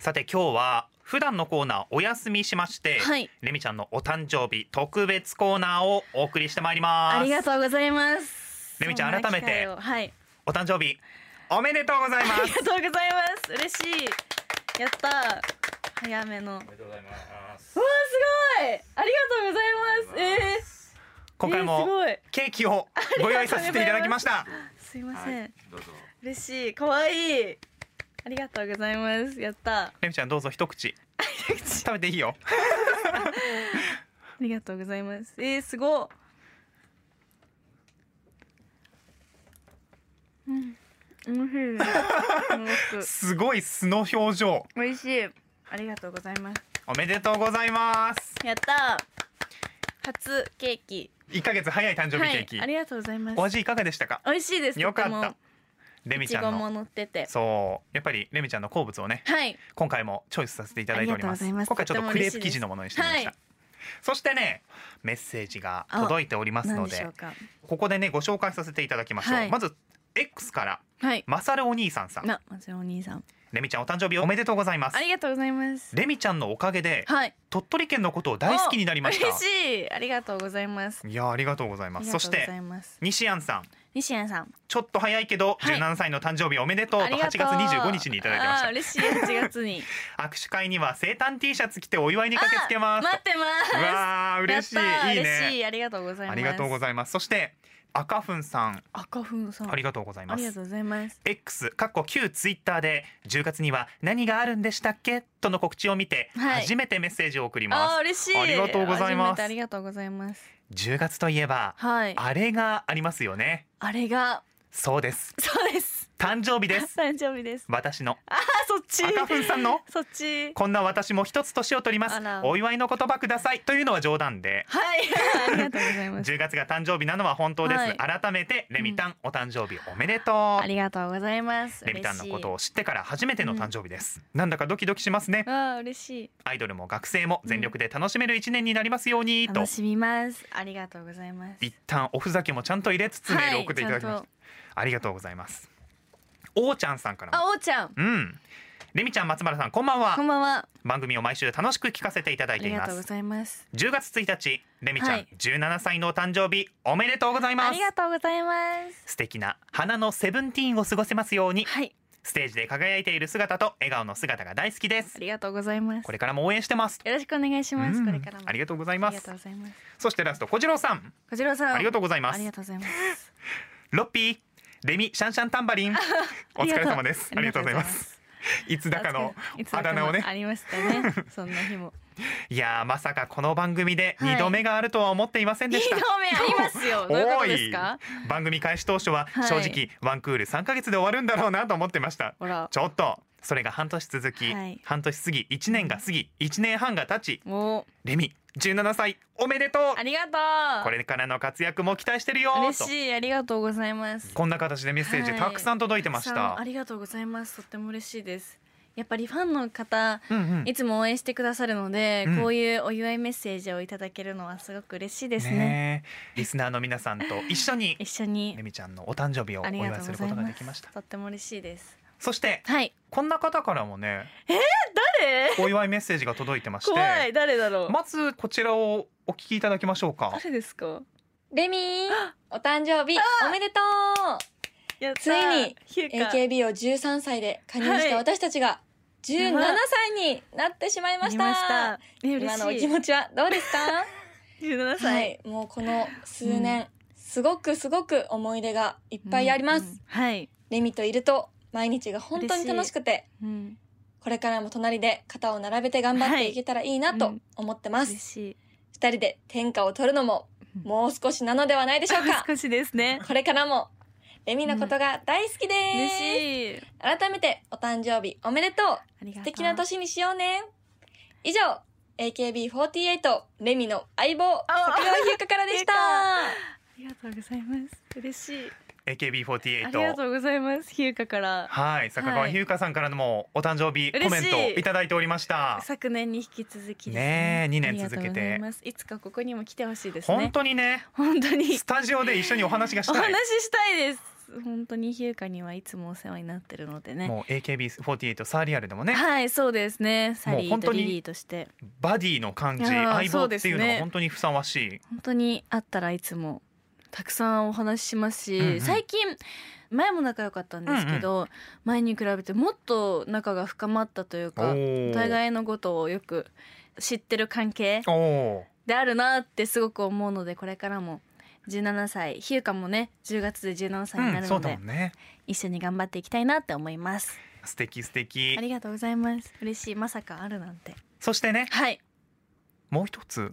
さて今日は普段のコーナーお休みしまして、はい。レミちゃんのお誕生日特別コーナーをお送りしてまいります。ありがとうございます。レミちゃん改めてお誕生日おめでとうございまありすがとうございます。嬉しい。やったー。早めの。おめでとうございます。ごい。ありがとうございます。ええー、す今回もケーキをご用意させていただきました。す。いません、どうぞ。嬉しい。可愛いありがとうございます。やった。あレミちゃんどうぞ一口。食べていいよ。りがとうございます。えー、すごっ。うん。いですすごい素の表情。美味しい。ありがとうございます。おめでとうございます。やった。初ケーキ。1ヶ月早い誕生日ケーキ、はい、ありがとうございます。お味いかがでしたか？美味しいです。よかったレミちゃんの。乗ってて。そう。やっぱりレミちゃんの好物をねはい。今回もチョイスさせていただいております。今回ちょっとクレープ生地のものにしてみました、はいそしてねメッセージが届いております何のでここでねご紹介させていただきましょう、はい。まず X からはい。マサルお兄さんさん。なまずお兄さん。レミちゃんお誕生日おめでとうございます。ありがとうございます。レミちゃんのおかげではい。鳥取県のことを大好きになりました。お嬉しい。ありがとうございます。いやありがとうございます。そして西安さん西安さん。ちょっと早いけどはい。17歳の誕生日おめでとうと8ありがとう。月25日にいただいてました嬉しい8月に握手会には生誕 T シャツ着てお祝いに駆けつけますあ待ってます。うわー嬉しい。いいね。い。ありがとうございます。ありがとうございます。そして赤粉さん。赤粉さん。ありがとうございます。ありがとうございます。X かっこ旧ツイッターで10月には何があるんでしたっけ？との告知を見てはい。初めてメッセージを送りあまー嬉しい。ありがとうございます。初めてありがとうございますす10月といえばはい。あれがありますよね。あれが。そうです。そうです誕生日です。誕生日です。私の。あーそっち。赤粉さんの？そっち。こんな私も一つ年を取ります。あら。お祝いの言葉ください。というのは冗談で。はい。ありがとうございます。10月が誕生日なのは本当です、はい。改めてレミタン、お誕生日おめでとう。ありがとうございます。レミタンのことをを知ってから初めての誕生日です、なんだかドキドキしますね。あー嬉しい。アイドルも学生も全力で楽しめる一年になりますように、と。楽しみます。ありがとうございます。一旦おふざけもちゃんと入れつつメールを送っていただきました、はありがとうございますおーちゃんさんからあもおーちゃん。うん。レミちゃん松原さんこんばんは。こんばんは。番組を毎週楽しく聞かせていただあいています。りがとうございます。10月1日レミちゃん、はい。17歳のお誕生日おめでとうございます。ありがとうございます。素敵な花のセブンティーンを過ごせますように。はい。ステージで輝いている姿と笑顔の姿が大好きです。ありがとうございます。これからも応援してます。よろしくお願いします。うん。これからも。ありがとうございありがますとうございます。そしてラスト小次郎さん。こちらさん。ありがとうございまありすがとうございます。ロッピーレミシャンシャンタンバリン。お疲れ様です。あありがとうございます。す。いつだかのあだ名をね。ありましたね。そんな日も。いやーまさかこの番組ではい。2度目があるとは思っていませんで二した、度目ありますよ。どうい番組開始当初ははい。正直ワンクール3ヶ月で終わるんだろうなと思ってました。ほら。ちょっとそれが半年続き、はい。半年過ぎ1年が過ぎ1年半が経ちもレミ17歳おめでとう。うありがとう。これからの活躍も期待してるよと。嬉しい。ありがとうございます。こんな形でメッセージはい。たくさん届いてました、ありがとうございます。とっても嬉しいです。やっぱりファンの方うんうん。いつも応援してくださるので、うん。こういうお祝いメッセージをいただけるのはすごく嬉しいですね。ねえ。リスナーの皆さんと一緒に 一緒に。レミちゃんのお誕生日をお祝いすることがですきました。とっても嬉しいです。そしてはいこんな方からもね誰？お祝いメッセージが届いてまして。怖い。誰だろう、まずこちらをお聞きいただきましょうか。誰ですか？レミー、お誕生日おめでとやったついに !AKB を13歳で加入した私たちが17歳になってしまいました。した。今のお気持ちはどうですか？17は歳、い、もうこの数年、すごくすごく思い出がいっぱいあります。うん。うんはい、レミといると毎日が本当に楽しくて、うん、これからも隣で肩を並べて頑張ってい。けたらいいなと思ってます。嬉しい。二人で天下を取るのももう少しなのではないでしょうか。少しですね。これからもレミのことが大好きです。嬉しい。改めてお誕生日おめでとう。素敵な年にしようね。以上、AKB48 レミの相棒、あ作業ひゆかからでし た。ありがとうございます。嬉しいありが AKB48 とうございます。ヒューカから。はい坂川はい。ひゆかさんからのもお誕生日コメントいただいておりました。昨年に引き続きね。え二年続けて。いつかここにも来てほしいですね。本当にね本当に。スタジオで一緒にお話がしおたい。話ししたいです。本当にヒューカにはいつもお世話になってるのでね。もう AKB48 サーリアルでもね。はいそうですね。サリもう本当にーとリリーとして。バディの感じ相棒っていうのは本当にふさわしい。本当に会ったらいつもたくさんお話ししますし、うんうん。最近前も仲良かったんですけど、前に比べてもっと仲が深まったというかおお互いのことをよく知ってる関係であるなってすごく思うのでこれからも17歳ヒューカもね10月で17歳になるので、だもんね。一緒に頑張っていきたいなって思います。素敵素敵。ありがとうございます。嬉しい。まさかあるなんて。そしてね。はい。もう一つ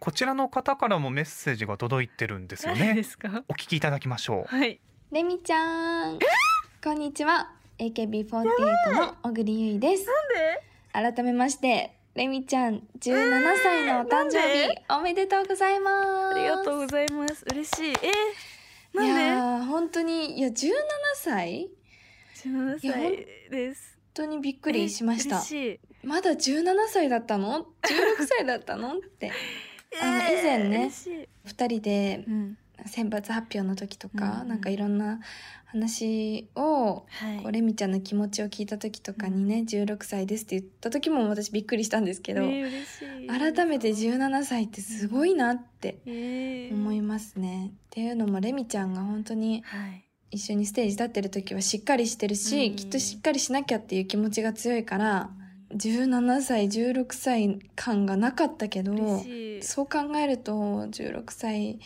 こちらの方からもメッセージが届いてるんですよね。すか？お聞きいただきましょう。はい。レミちゃん。こんにちは。AKB48 の小栗ゆいです。改めましてレミちゃん17歳のお誕生日おめでとうございます。ありがとうございます。嬉しい。え？ー、いや本当にいや17歳？本で17歳です。当にびっくりしました。え嬉しい。まだ17歳だったの ?16 歳だったの？ってあの以前ね嬉しい。2人でうん。選抜発表の時とか、うんなんかいろんな話をはい。こうレミちゃんの気持ちを聞いた時とかにね、16歳ですって言った時も私びっくりしたんですけど、えー嬉しい。改めて17歳ってすごいなってえー。思いますね。っていうのもレミちゃんが本当にはい。一緒にステージ立ってる時はしっかりしてるし、うん。きっとしっかりしなきゃっていう気持ちが強いから17歳16歳感がなかったけどそう考えると16歳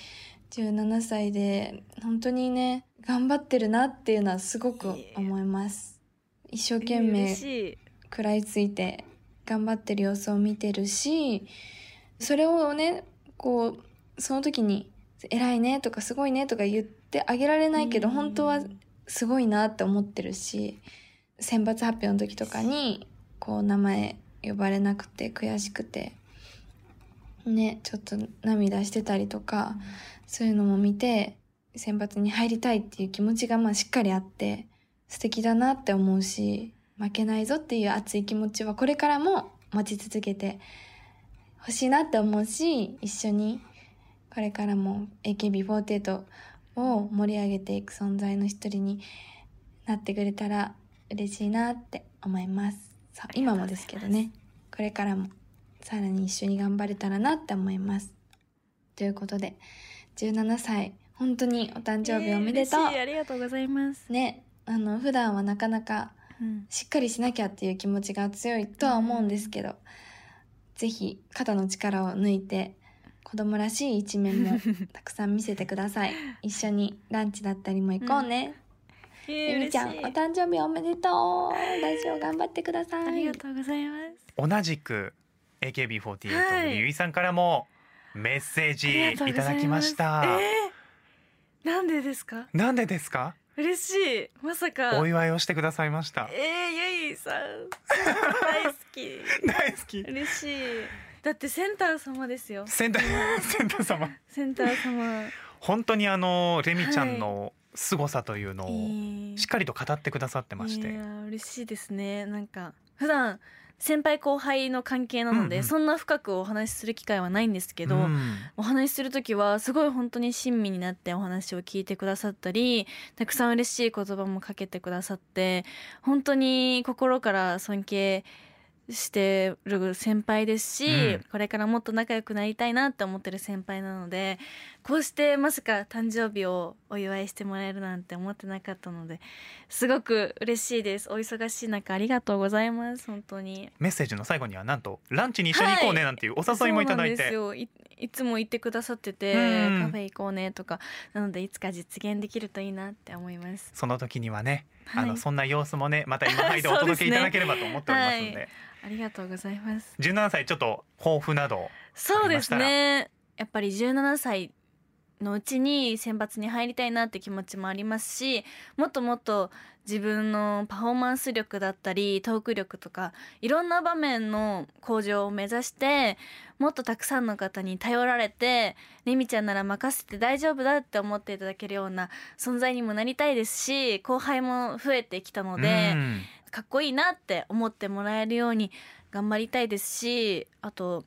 17歳で本当にね頑張ってるなっていうのはすごく思います。一生懸命食らいついて頑張ってる様子を見てるしそれをねこうその時に「偉いね」とか「すごいね」とか言ってあげられないけどうん。本当はすごいなって思ってるし選抜発表の時とかにこう名前呼ばれなくて悔しくて。ねちょっと涙してたりとかそういうのも見て選抜に入りたいっていう気持ちがまあしっかりあって素敵だなって思うし負けないぞっていう熱い気持ちはこれからも持ち続けてほしいなって思うし一緒にこれからも AKB48 を盛り上げていく存在の一人になってくれたら嬉しいなって思います。そう今もですけどね。これからもさらに一緒に頑張れたらなって思います。ということで17歳本当にお誕生日おめでとう、えー嬉しいありがとうございます、ねあの普段はなかなかうん。しっかりしなきゃっていう気持ちが強いとは思うんですけど、ぜひ肩の力を抜いて子供らしい一面もたくさん見せてください。一緒にランチだったりも行こうね、えーゆみちゃんお誕生日おめでとう。ラジオ頑張ってください。ありがとうございます。同じく AKB48 はい。ゆいさんからもメッセージいただきました。えーなんでですか？なんでですか？嬉しい。まさか。お祝いをしてくださいました。えー、ゆいさん。大好き。大好き。嬉しい。だってセンター様ですよ。センター センター様。センター様。本当にあのレミちゃんの凄さというのをえー。しっかりと語ってくださってまして、いやー嬉しいですね。なんか普段先輩後輩の関係なので、うんうん。そんな深くお話しする機会はないんですけど、うん。お話しする時はすごい本当に親身になってお話を聞いてくださったりたくさん嬉しい言葉もかけてくださって本当に心から尊敬してる先輩ですし、うん。これからもっと仲良くなりたいなって思ってる先輩なのでこうしてまさか誕生日をお祝いしてもらえるなんて思ってなかったのですごく嬉しいです。お忙しい中ありがとうございます本当に。メッセージの最後にはなんとランチに一緒に行こうねなんていうお誘いもいただいて、そうなんですよいいつも言ってくださってて、うん。カフェ行こうねとか。なのでいつか実現できるといいなって思います。その時にはね、あはい。のそんな様子もねまた今はい でお届けいただければと思っておりますので。はい。ありがとうございます。17歳ちょっと抱負などそうですね。やっぱり17歳のうちに選抜に入りたいなって気持ちもありますしもっともっと自分のパフォーマンス力だったりトーク力とかいろんな場面の向上を目指してもっとたくさんの方に頼られてレミちゃんなら任せて大丈夫だって思っていただけるような存在にもなりたいですし後輩も増えてきたので、うん。かっこいいなって思ってもらえるように頑張りたいですしあと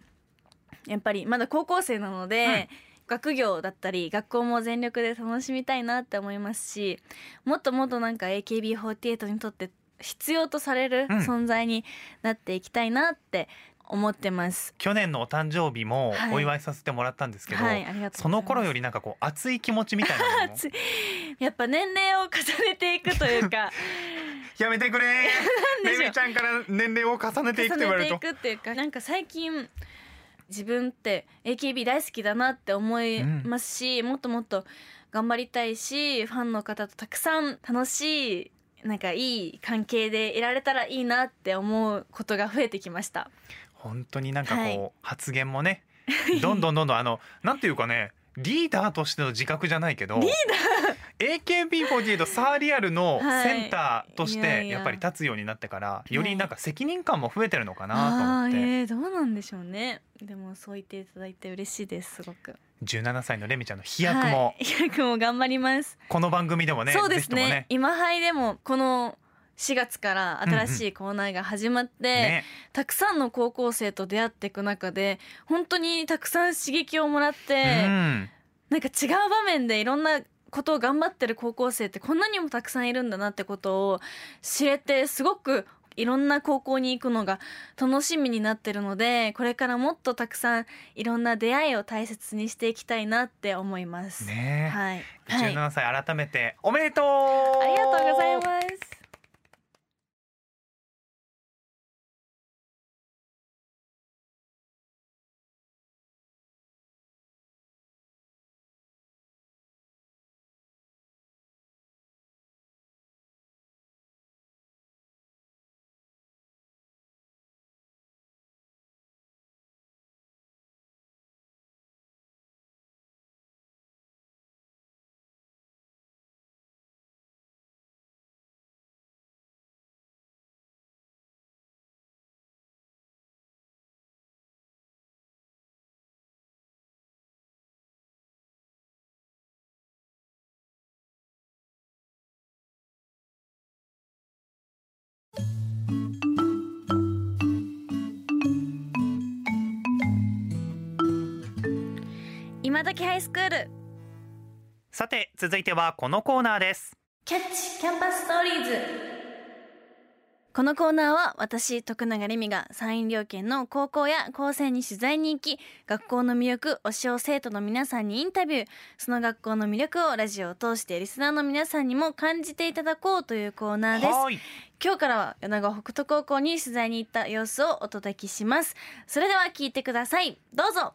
やっぱりまだ高校生なので、学業だったり学校も全力で楽しみたいなって思いますしもっともっとなんか AKB48 にとって必要とされるうん。存在になっていきたいなって思ってます。去年のお誕生日もはい。お祝いさせてもらったんですけど、はい、ありがとうござい。その頃よりなんかこう熱い気持ちみたいな やっぱ年齢を重ねていくというか。やめてくれ でしょめみちゃんから年齢を重ねていくって言われると。重ねていくっていうかなんか最近自分って AKB 大好きだなって思いますし、もっともっと頑張りたいしファンの方とたくさん楽しいなんかいい関係でいられたらいいなって思うことが増えてきました。本当になんかこう、はい発言もねどんどんどんどんあのなんていうかねリーダーとしての自覚じゃないけどリーダー。AKB48 サーリアルのはい。センターとしてやっぱり立つようになってからよりなんか責任感も増えてるのかあなと思って、ーえー、どうなんでしょうね。でもそう言っていただいて嬉しいですすごく。17歳のレミちゃんの飛躍も。はい、飛躍も頑張ります。この番組でもね、そうですね。ね。今杯でもこの4月から新しいコーナーが始まって、ね。たくさんの高校生と出会っていく中で本当にたくさん刺激をもらって、うん。なんか違う場面でいろんなことを頑張ってる高校生ってこんなにもたくさんいるんだなってことを知れてすごくいろんな高校に行くのが楽しみになってるのでこれからもっとたくさんいろんな出会いを大切にしていきたいなって思います。ね。はい、はい、あ17歳改めておめでとう。りがとうございます。今時ハイスクール。さて続いてはこのコーナーです。キャッチキャンパスストーリーズこのコーナーは私徳永レミが山陰両県の高校や高専に取材に行き学校の魅力推しを生徒の皆さんにインタビューその学校の魅力をラジオを通してリスナーの皆さんにも感じていただこうというコーナーです。はい。今日からは米子北斗高校に取材に行った様子をお届けします。それでは聞いてください。どうぞ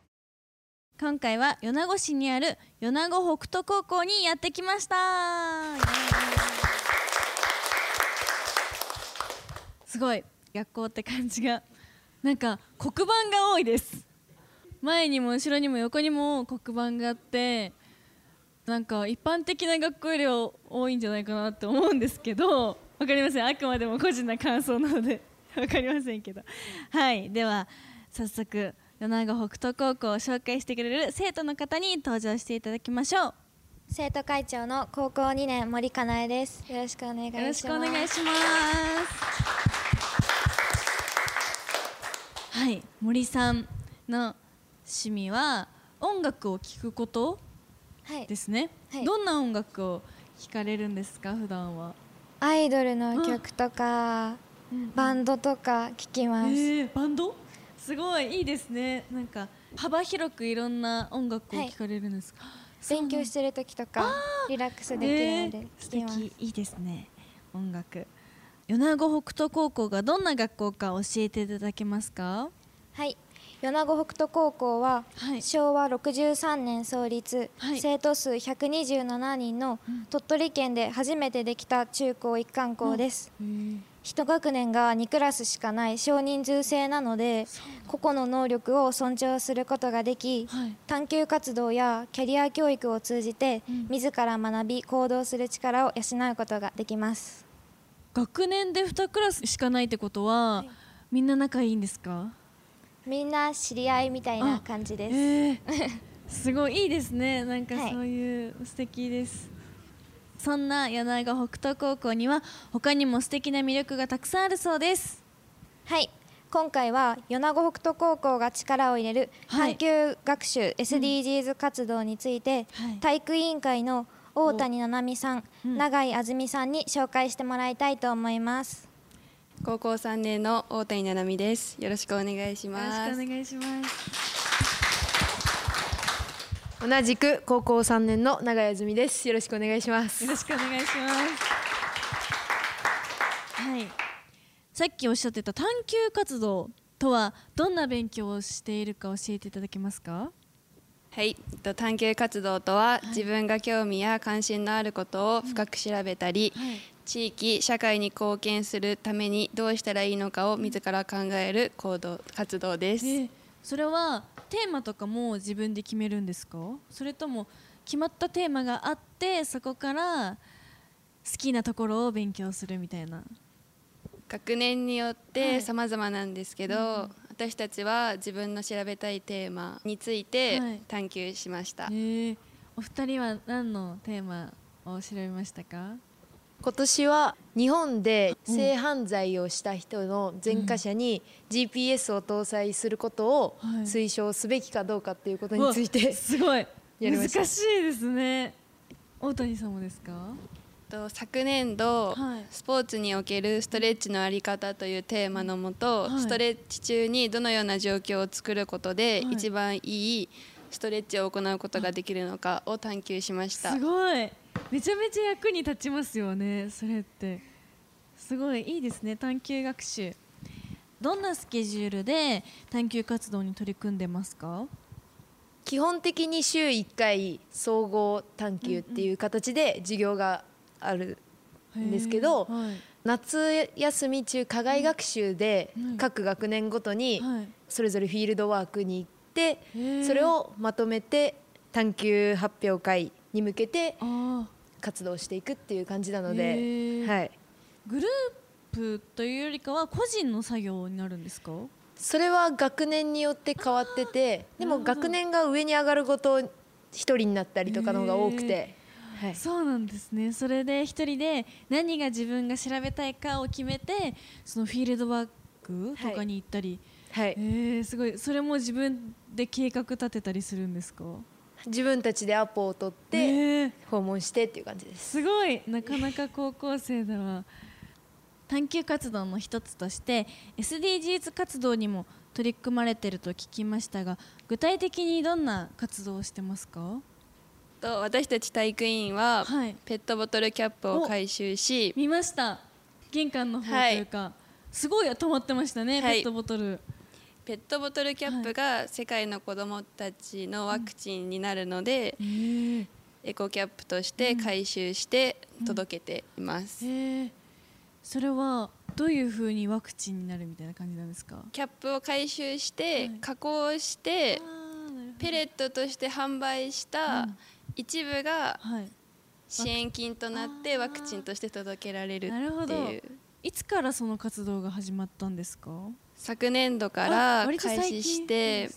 今回は米子市にある米子北斗高校にやってきました。すごい学校って感じが。なんか黒板が多いです。前にも後ろにも横にも黒板があってなんか一般的な学校よりは多いんじゃないかなって思うんですけどわかりません。あくまでも個人な感想なのでわかりませんけど。はい。では早速米子北斗高校を紹介してくれる生徒の方に登場していただきましょう生徒会長の高校2年森かなえです。よろしくお願いします。よろしくお願いしますはい森さんの趣味は音楽を聴くことはいで。すね、はいどんな音楽を聴かれるんですか普段は？アイドルの曲とかバンドとか聞きます。えー、バンド？すごいいいですね。なんか幅広くいろんな音楽を聴かれるんですか、勉強してる時とかリラックスできるのえでー素。敵。いいですね。音楽。米子北斗高校がどんな学校か教えていただけますか？はい。米子北斗高校ははい。昭和63年創立、はい。生徒数127人の鳥取県で初めてできた中高一貫校です。一学年が2クラスしかない少人数制なので個々の能力を尊重することができはい。探究活動やキャリア教育を通じてうん。自ら学び行動する力を養うことができます。学年で2クラスしかないってことは、い。みんな仲いいんですか？みんな知り合いみたいな感じです。えー。すごいいいですね。なんかはい。そういう素敵です、そんな米子北斗高校には他にも素敵な魅力がたくさんあるそうです。はい。今回は米子北斗高校が力を入れるはい。探究学習 SDGs 活動について、はい。体育委員会の大谷七海さん、うん。永井あずみさんに紹介してもらいたいと思います。高校3年の大谷七海です。よろしくお願いしよろます。しくお願いします同じく高校3年の永井あずみです。よろしくお願いします。よろしくお願いします。はい。さっきおっしゃってた探究活動とはどんな勉強をしているか教えていただけますか？はい、えっと探究活動とは、自分が興味や関心のあることを深く調べたり、はい。地域社会に貢献するためにどうしたらいいのかを自ら考える行動活動です。えそれはテーマとかも自分で決めるんですか？それとも決まったテーマがあってそこから好きなところを勉強するみたいな。学年によっはてい。様々なんですけど、私たちは自分の調べたいテーマについてはい。探求しました。えー。お二人は何のテーマを調べましたか？今年は日本で性犯罪をした人の前科者に GPS を搭載することをはい。推奨すべきかどうかっていうことについて すごい。難しいですね。大谷さんもですか？と昨年度、はい。スポーツにおけるストレッチのあり方というテーマのもと、はい。ストレッチ中にどのような状況を作ることで、はい。一番いいストレッチを行うことができるのかを探求しました。すごいめちゃめちゃ役に立ちますよねそれって。すごいいいですね探究学習。どんなスケジュールで探究活動に取り組んでますか？基本的に週1回総合探究っていう形で授業があるんですけどへーはい。夏休み中課外学習でうん。各学年ごとにはい。それぞれフィールドワークに行ってそれをまとめて探究発表会に向けてあ活動していくっていう感じなのへで、ー。はい、ーグループというよりかは個人の作業になるんですか？それは学年によって変わっててでも学年が上に上がるごと一人になったりとかの方が多くて、はい、そうなんですね。それで一人で何が自分が調べたいかを決めてそのフィールドワークとかに行ったり、はい。え、ー、すごい。それも自分で計画立てたりするんですか？自分たちでアポを取ってえ。ー訪問してっていう感じです。すごい。なかなか高校生だわ探究活動の一つとして SDGs 活動にも取り組まれてると聞きましたが具体的にどんな活動をしてますか？と私たち体育委員は、はい。ペットボトルキャップを回収し見ました。玄関の方とはいいうか、すごい止まってましたね、はい。ペットボトルペットボトルキャップが世界の子どもたちのワクチンになるので、え。ーエコキャップとして回収して届けています、え。ーそれはどういうふうにワクチンになるみたいな感じなんですか？キャップを回収して、はい。加工してペレットとして販売したうん。一部がはい。支援金となってワクチンとして届けられるなるほど。っていういつからその活動が始まったんですか？昨年度かあら開始して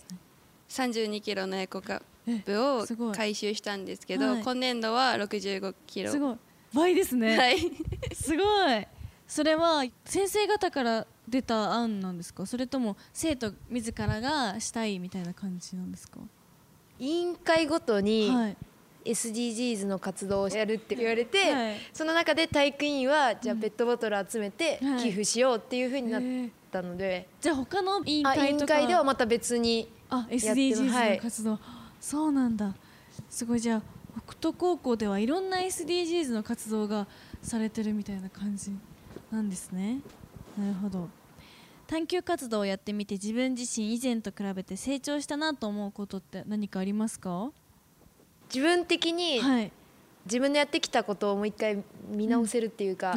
32キロのエコカップを回収したんですけど、はい。今年度は65キロ。すごい。倍ですね、はい。すごい。それは先生方から出た案なんですか？それとも生徒自らがしたいみたいな感じなんですか？委員会ごとにはい。SDGs の活動をやるって言われて、はい。その中で体育委員はじゃあペットボトル集めてはい。寄付しようっていうふうになったので、じゃあ他の委員会とか。会ではまた別にあ SDGs はい。の活動、そうなんだ。すごい。じゃあ北斗高校ではいろんな SDGs の活動がされてるみたいな感じなんですね。なるほど。探究活動をやってみて自分自身以前と比べて成長したなと思うことって何かありますか？自分的にはい自分のやってきたことをもう一回見直せるっていうか、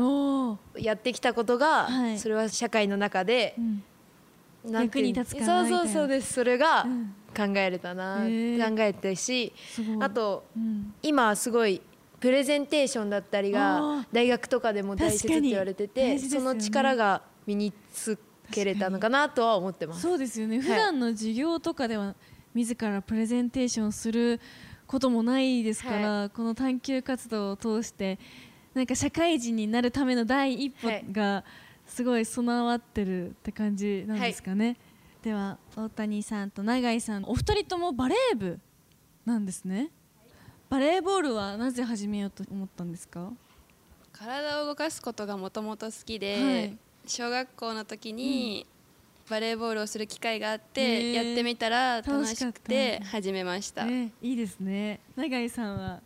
やってきたことが、はい。それは社会の中で役に立つかなみたいな。そうそうそうです。それがうん。考えれたな、考えてしあとうん。今すごいプレゼンテーションだったりあがー。大学とかでも大切って言われてて、その力が身につけれたのかなとは思ってます。そうですよね。普段の授業とかでは自らプレゼンテーションすることもないですから、この探究活動を通してなんか社会人になるための第一歩はい。がすごい備わってるって感じなんですかね、では大谷さんと永井さんお二人ともバレー部なんですね。バレーボールはなぜ始めようと思ったんですか？体を動かすことがもともと好きで、はい。小学校の時にバレーボールをする機会があっへて、ー。やってみたら楽しくて始めました、ねいいですね。永井さんは？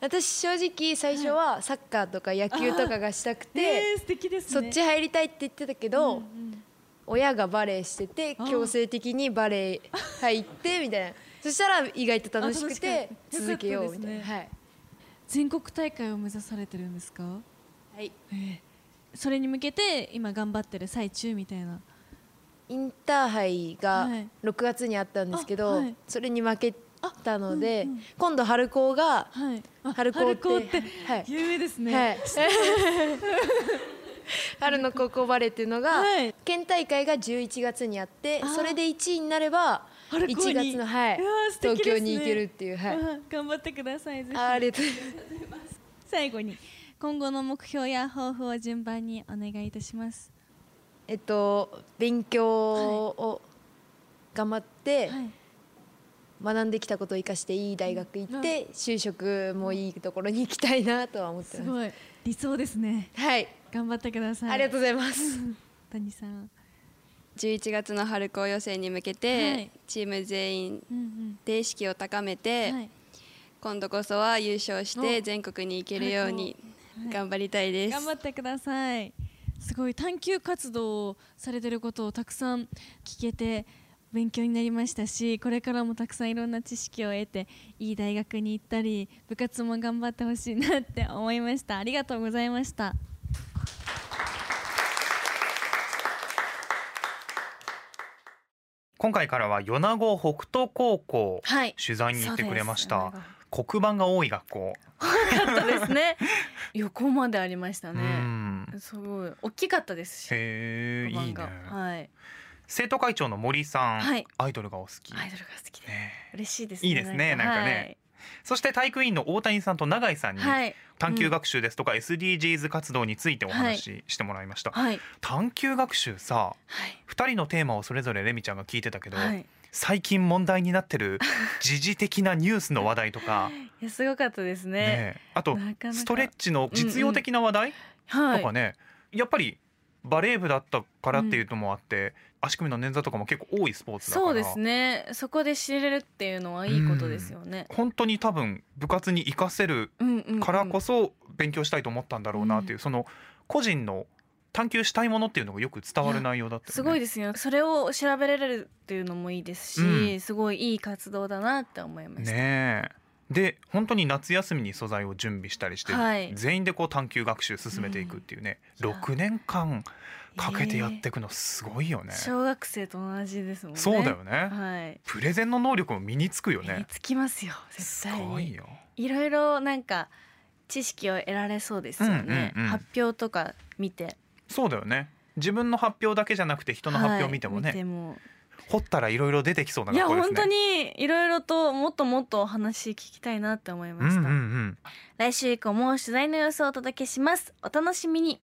私正直最初はサッカーとか野球とかがしたくて、えー、素敵ですね。そっち入りたいって言ってたけど、うんうん親がバレエしててあ強制的にバレエ入ってみたいな。そしたら意外と楽しくて続けようみたいな、ね。はい、全国大会を目指されてるんですか？はい。えー。それに向けて今頑張ってる最中みたいなインターハイがはい。6月にあったんですけど、あはい。それに負けたので、うんうん。今度春高がはい。あ春高って春ってはい。有名ですね、はい、春の高校バレーっていうのが、はい。県大会が11月にあってそれで1位になれば春高に。1月の、はい、ね。東京に行けるっていう、はい、うん頑張ってくださいありがとうございます。最後に今後の目標や抱負を順番にお願いいたしますえっと勉強を頑張ってはい。学んできたことを生かしていい大学行って就職もいいところに行きたいなとは思ってます。すごい。理想ですね。はい。頑張ってください。ありがとうございます。谷さん。11月の春高予選に向けて、はい。チーム全員うんうんで意識を高めて、はい。今度こそは優勝してお。全国に行けるように頑張りたいです、頑張ってくださいすごい探究活動をされてることをたくさん聞けて勉強になりましたしこれからもたくさんいろんな知識を得ていい大学に行ったり部活も頑張ってほしいなって思いました。ありがとうございました。今回からは米子北斗高校はい。取材に行ってくれました。黒板が多い学校、よかったですね。横までありましたうねんすごい大きかったですしへえいいね。はい。生徒会長の森さん、はい。アイドルがお好き、アイドルが好きでね。嬉しいですねいいですねなんか。ね。そして体育委員の大谷さんと永井さんにはい。はい探究学習ですとか SDGs 活動についてお話ししてもらいました、はい。探究学習さはい。2人のテーマをそれぞれレミちゃんが聞いてたけど、はい。最近問題になってる 時事的なニュースの話題とか、いやすごかったですね。ね、あとストレッチの実用的な話題？はい。とかね、やっぱりバレー部だったからっていうのもあって、足首の捻挫とかも結構多いスポーツだから。そうですね。そこで知れるっていうのはいいことですよね、本当に多分部活に活かせるうんうんうん。からこそ勉強したいと思ったんだろうなっていう、その個人の探求したいものっていうのがよく伝わる内容だったよね。すごいですよ。それを調べられるっていうのもいいですし、うん。すごいいい活動だなって思いました、ねえで本当に夏休みに素材を準備したりして、はい。全員でこう探究学習進めていくっていうね、うん。6年間かけてやっていくのすごいよね。小学生と同じですもんね。そうだよね、はい。プレゼンの能力も身につくよね。身につきますよ絶す対に。ごいよ。いろいろなんか知識を得られそうですよね、うんうんうん。発表とか見て。そうだよね。自分の発表だけじゃなくて人の発表を見てもね、はい見ても掘ったらいろいろ出てきそうないや学校ですね。本当にいろいろともっともっとお話聞きたいなって思いました、うんうんうん。来週以降も取材の様子をお届けしますお楽しみに